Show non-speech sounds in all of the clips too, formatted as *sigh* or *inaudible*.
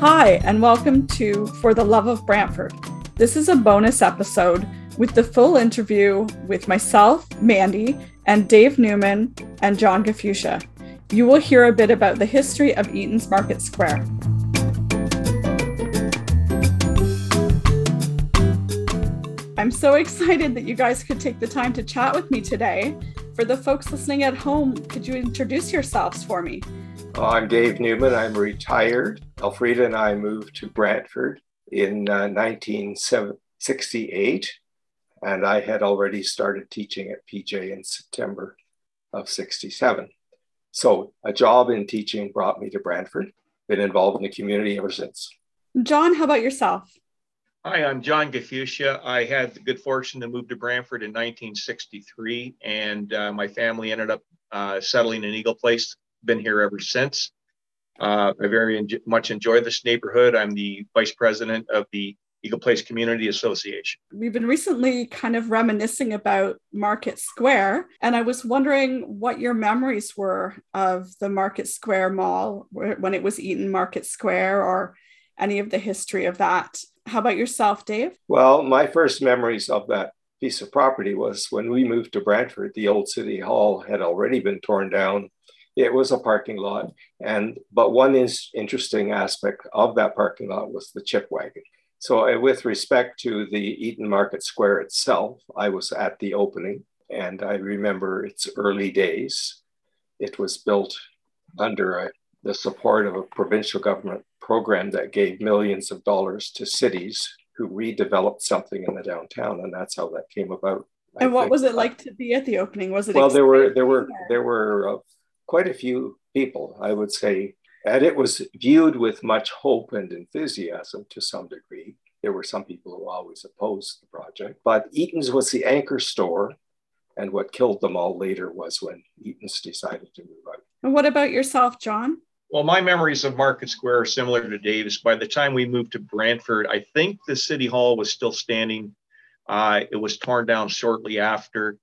Hi, and welcome to For the Love of Brantford. This is a bonus episode with the full interview with myself, Mandy, and Dave Neumann and John Gafusia. You will hear a bit about the history of Eaton's Market Square. I'm so excited that you guys could take the time to chat with me today. For the folks listening at home, could you introduce yourselves for me? I'm Dave Neumann. I'm retired. Elfrida and I moved to Brantford in uh, 1968, and I had already started teaching at PJ in September of 67. So a job in teaching brought me to Brantford. Been involved in the community ever since. John, how about yourself? Hi, I'm John Gafusia. I had the good fortune to move to Brantford in 1963, and uh, my family ended up uh, settling in Eagle Place been here ever since. Uh, I very en- much enjoy this neighborhood. I'm the vice president of the Eagle Place Community Association. We've been recently kind of reminiscing about Market Square, and I was wondering what your memories were of the Market Square Mall when it was Eaton Market Square or any of the history of that. How about yourself, Dave? Well, my first memories of that piece of property was when we moved to Brantford, the old city hall had already been torn down it was a parking lot. And but one is interesting aspect of that parking lot was the chip wagon. So uh, with respect to the Eaton Market Square itself, I was at the opening and I remember its early days. It was built under a, the support of a provincial government program that gave millions of dollars to cities who redeveloped something in the downtown, and that's how that came about. And I what think. was it like to be at the opening? Was it well? There were there were there were uh, quite a few people, I would say, and it was viewed with much hope and enthusiasm to some degree. There were some people who always opposed the project, but Eaton's was the anchor store. And what killed them all later was when Eaton's decided to move out. And what about yourself, John? Well, my memories of Market Square are similar to Dave's. By the time we moved to Brantford, I think the city hall was still standing. Uh, it was torn down shortly after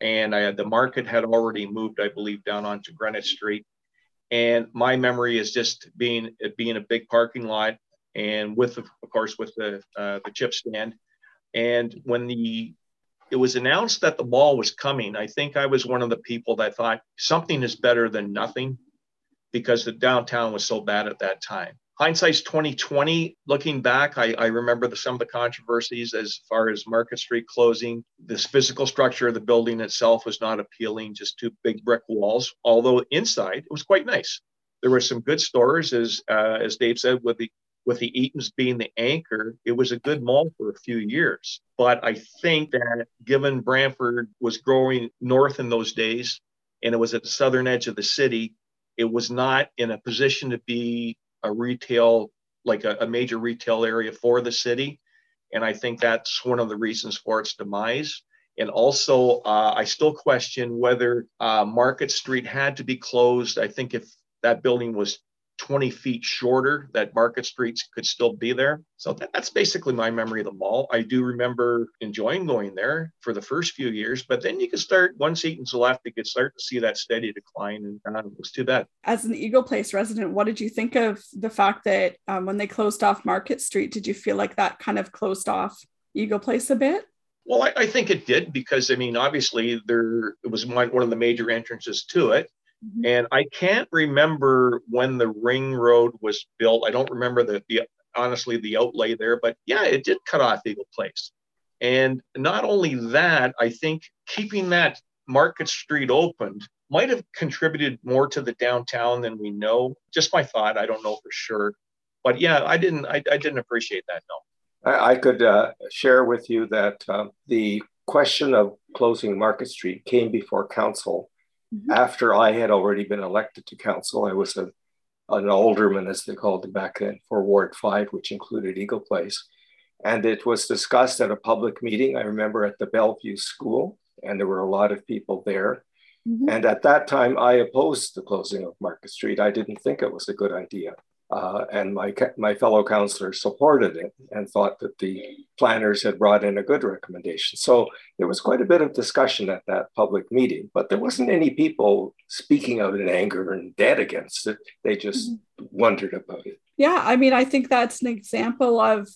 and I, the market had already moved, I believe, down onto Greenwich Street. And my memory is just being it being a big parking lot, and with of course with the uh, the chip stand. And when the it was announced that the mall was coming, I think I was one of the people that thought something is better than nothing, because the downtown was so bad at that time hindsight's 2020 looking back I, I remember the, some of the controversies as far as market street closing. This physical structure of the building itself was not appealing just two big brick walls although inside it was quite nice. There were some good stores as uh, as dave said with the with the eatons being the anchor it was a good mall for a few years. But i think that given brantford was growing north in those days and it was at the southern edge of the city it was not in a position to be a retail, like a, a major retail area for the city. And I think that's one of the reasons for its demise. And also, uh, I still question whether uh, Market Street had to be closed. I think if that building was 20 feet shorter that Market Streets could still be there. So that, that's basically my memory of the mall. I do remember enjoying going there for the first few years, but then you could start, once Eaton's left, you could start to see that steady decline. And uh, it was too bad. As an Eagle Place resident, what did you think of the fact that um, when they closed off Market Street, did you feel like that kind of closed off Eagle Place a bit? Well, I, I, think it did because I mean, obviously, there it was one, one of the major entrances to it, Mm-hmm. And I can't remember when the ring road was built. I don't remember the, the honestly the outlay there, but yeah, it did cut off Eagle Place. And not only that, I think keeping that Market Street opened might have contributed more to the downtown than we know. Just my thought. I don't know for sure. But yeah, I didn't. I, I didn't appreciate that. No. I, I could uh, share with you that uh, the question of closing Market Street came before council Mm-hmm. After I had already been elected to council, I was a, an alderman, as they called it back then, for Ward 5, which included Eagle Place. And it was discussed at a public meeting, I remember at the Bellevue School, and there were a lot of people there. Mm-hmm. And at that time, I opposed the closing of Market Street. I didn't think it was a good idea. Uh, and my, my fellow councillors supported it and thought that the planners had brought in a good recommendation. So there was quite a bit of discussion at that public meeting, but there wasn't any people speaking out in anger and dead against it. They just mm-hmm. wondered about it. Yeah, I mean, I think that's an example of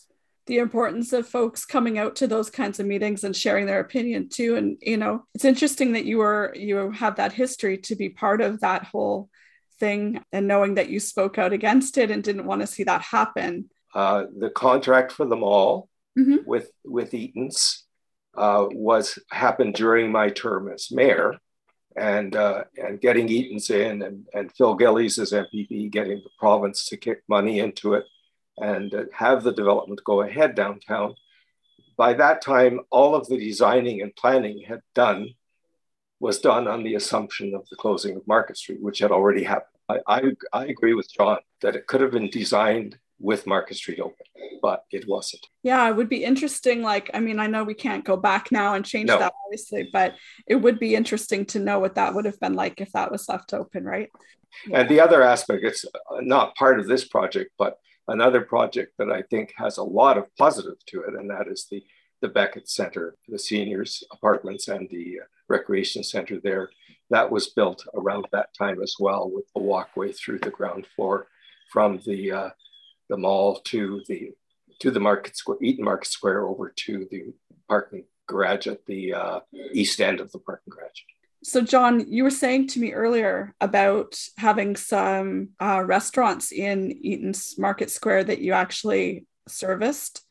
the importance of folks coming out to those kinds of meetings and sharing their opinion too. And you know, it's interesting that you were you have that history to be part of that whole thing and knowing that you spoke out against it and didn't want to see that happen. Uh, the contract for the mall mm-hmm. with with Eaton's uh, was happened during my term as mayor, and uh, and getting Eaton's in and, and Phil Gillies as MPP, getting the province to kick money into it and uh, have the development go ahead downtown. By that time, all of the designing and planning had done was done on the assumption of the closing of Market Street, which had already happened. I, I, I agree with John that it could have been designed with Market Street open, but it wasn't. Yeah, it would be interesting. Like, I mean, I know we can't go back now and change no. that, obviously, but it would be interesting to know what that would have been like if that was left open, right? Yeah. And the other aspect, it's not part of this project, but another project that I think has a lot of positive to it, and that is the the Beckett Center, the seniors apartments, and the uh, recreation center there. That was built around that time as well, with the walkway through the ground floor from the uh, the mall to the to the market square, Eaton Market Square, over to the parking garage at the uh, east end of the parking garage. So, John, you were saying to me earlier about having some uh, restaurants in Eaton's Market Square that you actually serviced.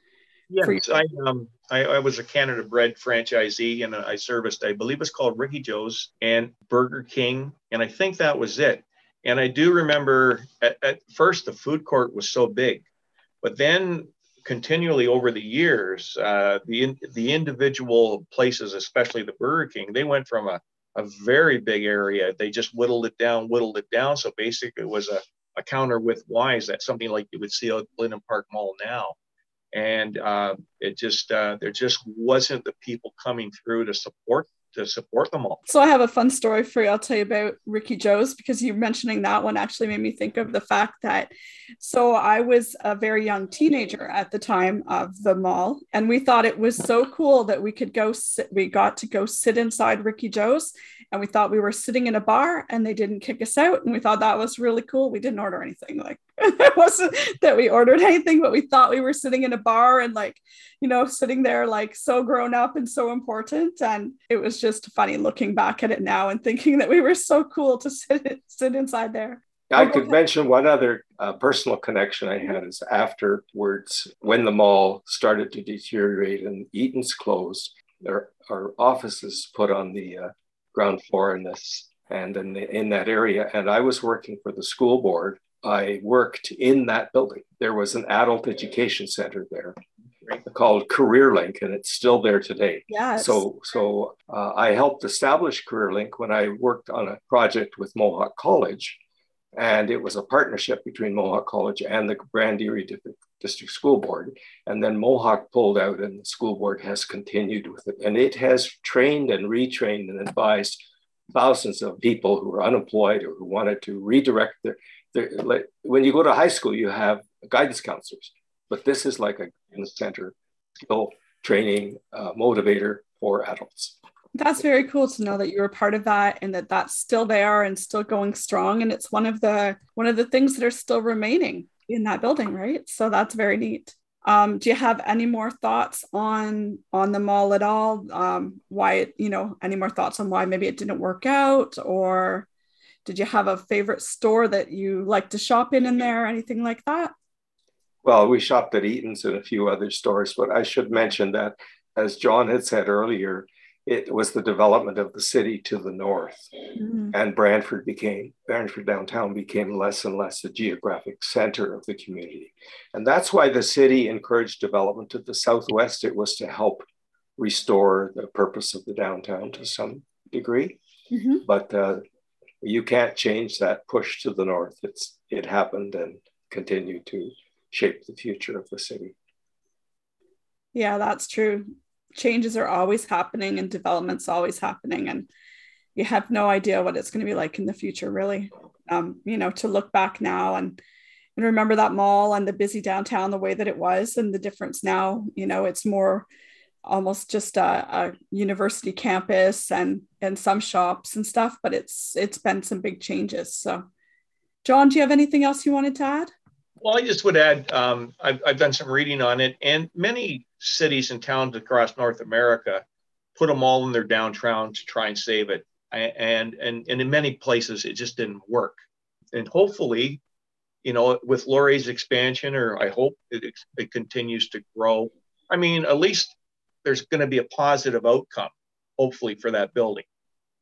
Yes, I, um, I, I, was a Canada Bread franchisee and I serviced, I believe it's called Ricky Joe's and Burger King. And I think that was it. And I do remember at, at first the food court was so big, but then continually over the years, uh, the, the individual places, especially the Burger King, they went from a, a very big area. They just whittled it down, whittled it down. So basically, it was a, a counter with wines that something like you would see at Lynden Park Mall now. And uh, it just, uh, there just wasn't the people coming through to support to support them all. So I have a fun story for you. I'll tell you about Ricky Joe's because you mentioning that one actually made me think of the fact that so I was a very young teenager at the time of the mall, and we thought it was so cool that we could go sit, we got to go sit inside Ricky Joe's, and we thought we were sitting in a bar and they didn't kick us out. And we thought that was really cool. We didn't order anything. Like *laughs* it wasn't that we ordered anything, but we thought we were sitting in a bar and like, you know, sitting there like so grown up and so important. And it was just funny looking back at it now and thinking that we were so cool to sit sit inside there. I could mention one other uh, personal connection I had is afterwards when the mall started to deteriorate and Eaton's closed, our, are offices put on the uh, ground floor in this and in, the, in that area. And I was working for the school board. I worked in that building. There was an adult education center there called Career Link, and it's still there today. Yes. So, so uh, I helped establish Career Link when I worked on a project with Mohawk College, and it was a partnership between Mohawk College and the Grand Erie District School Board. And then Mohawk pulled out, and the school board has continued with it, and it has trained and retrained and advised thousands of people who are unemployed or who wanted to redirect their, their like, when you go to high school, you have guidance counselors but this is like a center skill training uh, motivator for adults. That's very cool to know that you were part of that and that that's still there and still going strong. And it's one of the one of the things that are still remaining in that building, right? So that's very neat. Um, do you have any more thoughts on on the mall at all? Um, why it, you know, any more thoughts on why maybe it didn't work out, or did you have a favorite store that you like to shop in in there, anything like that? Well, we shopped at Eaton's and a few other stores, but I should mention that, as John had said earlier, it was the development of the city to the north, mm-hmm. and Brantford became Brantford downtown became less and less a geographic center of the community, and that's why the city encouraged development to the southwest. It was to help restore the purpose of the downtown to some degree, mm-hmm. but uh, you can't change that push to the north. It's it happened and continued to shape the future of the city. Yeah, that's true. Changes are always happening and development's always happening. And you have no idea what it's going to be like in the future, really. Um, you know, to look back now and and remember that mall and the busy downtown the way that it was and the difference now, you know, it's more almost just a, a university campus and and some shops and stuff, but it's it's been some big changes. So John, do you have anything else you wanted to add? Well, I just would add, um, I've, I've done some reading on it, and many cities and towns across North America put them all in their downtown to try and save it. And, and, and in many places, it just didn't work. And hopefully, you know, with Laurier's expansion, or I hope it, it continues to grow. I mean, at least there's going to be a positive outcome, hopefully, for that building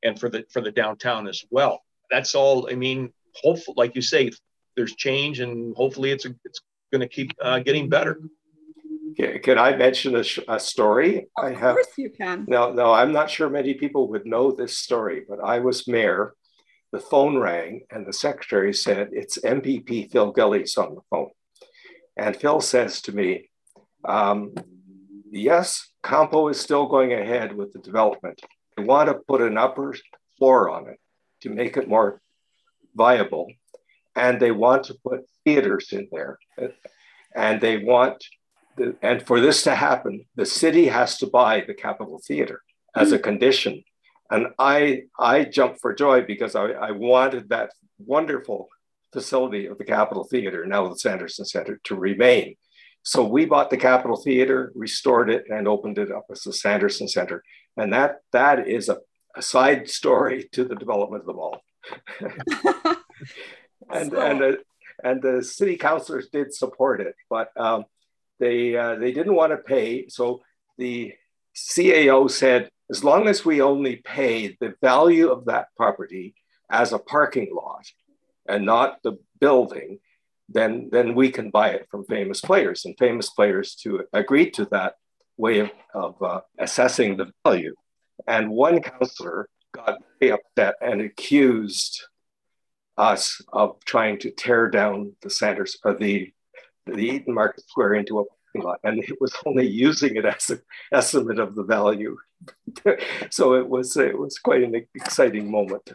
and for the for the downtown as well. That's all. I mean, hopefully, like you say, there's change, and hopefully, it's it's going to keep uh, getting better. Can I mention a, a story? Of I have, course, you can. No, no, I'm not sure many people would know this story, but I was mayor. The phone rang, and the secretary said, It's MPP Phil Gillies on the phone. And Phil says to me, um, Yes, Campeau is still going ahead with the development. They want to put an upper floor on it to make it more viable. And they want to put theaters in there. And they want, and for this to happen, the city has to buy the Capitol Theater as a condition. And I, I jumped for joy because I, I wanted that wonderful facility of the Capitol Theater, now the Sanderson Center, to remain. So we bought the Capitol Theater, restored it, and opened it up as the Sanderson Center. And that that is a, a side story to the development of the mall. *laughs* *laughs* and so. and the, and the city councilors did support it, but um, they uh, they didn't want to pay. So the CAO said, as long as we only pay the value of that property as a parking lot and not the building, then then we can buy it from famous players. And famous players to agree to that way of, of uh, assessing the value. And one counselor got very upset and accused us of trying to tear down the Sanders or the the Eaton Market Square into a parking lot, and it was only using it as an estimate of the value. *laughs* so it was it was quite an exciting moment.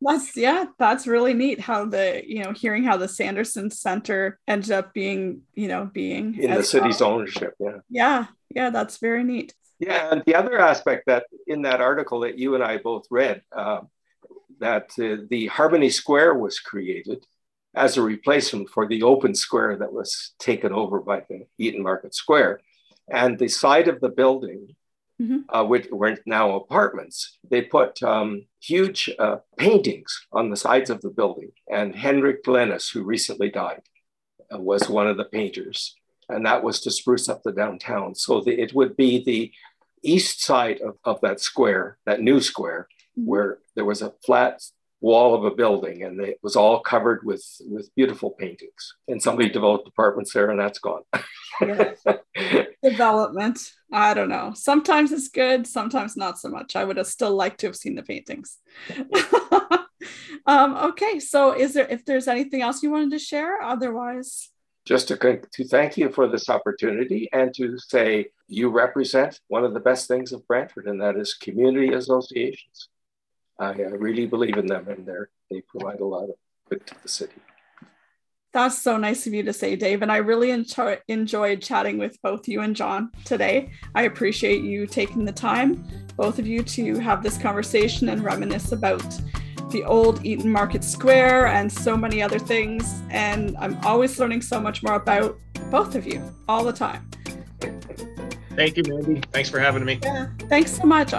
That's yeah, that's really neat how the you know hearing how the Sanderson Center ended up being you know being in the city's well. ownership. Yeah, yeah, yeah, that's very neat. Yeah, and the other aspect that in that article that you and I both read, uh, that uh, the Harmony Square was created as a replacement for the open square that was taken over by the Eaton Market Square, and the side of the building mm-hmm. uh, which were now apartments, they put um, huge uh, paintings on the sides of the building. And Henrik Glennis, who recently died, uh, was one of the painters. And that was to spruce up the downtown. So the, it would be the east side of, of that square, that new square, mm-hmm. where there was a flat wall of a building and it was all covered with with beautiful paintings. And somebody developed apartments there and that's gone. *laughs* Development. I don't know. Sometimes it's good sometimes not so much. I would have still liked to have seen the paintings. *laughs* Um, okay so is there if there's anything else you wanted to share otherwise? Just to, to thank you for this opportunity and to say you represent one of the best things of brantford and that is community associations I, I really believe in them and they they provide a lot of good to the city. That's so nice of you to say, Dave. And I really enjoy, enjoyed chatting with both you and John today. I appreciate you taking the time, both of you, to have this conversation and reminisce about the old Eaton Market Square and so many other things. And I'm always learning so much more about both of you all the time. Thank you, Mandy. Thanks for having me. Yeah, thanks so much.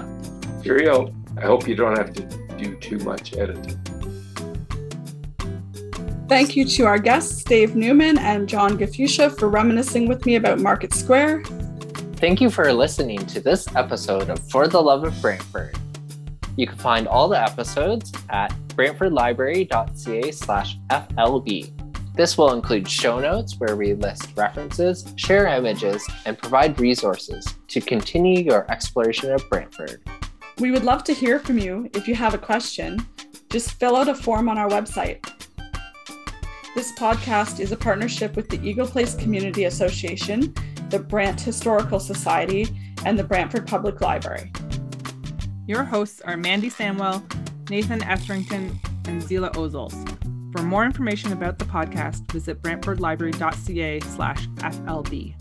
Cheerio. I hope you don't have to do too much editing. Thank you to our guests, Dave Neumann and John Gafusha, for reminiscing with me about Market Square. Thank you for listening to this episode of For the Love of Brantford. You can find all the episodes at brantfordlibrary.ca slash FLB. This will include show notes where we list references, share images, and provide resources to continue your exploration of Brantford. We would love to hear from you if you have a question. Just fill out a form on our website. This podcast is a partnership with the Eagle Place Community Association, the Brant Historical Society, and the Brantford Public Library. Your hosts are Mandy Samwell, Nathan Etherington, and Zila Ozels. For more information about the podcast, visit brantfordlibrary.ca slash FLB.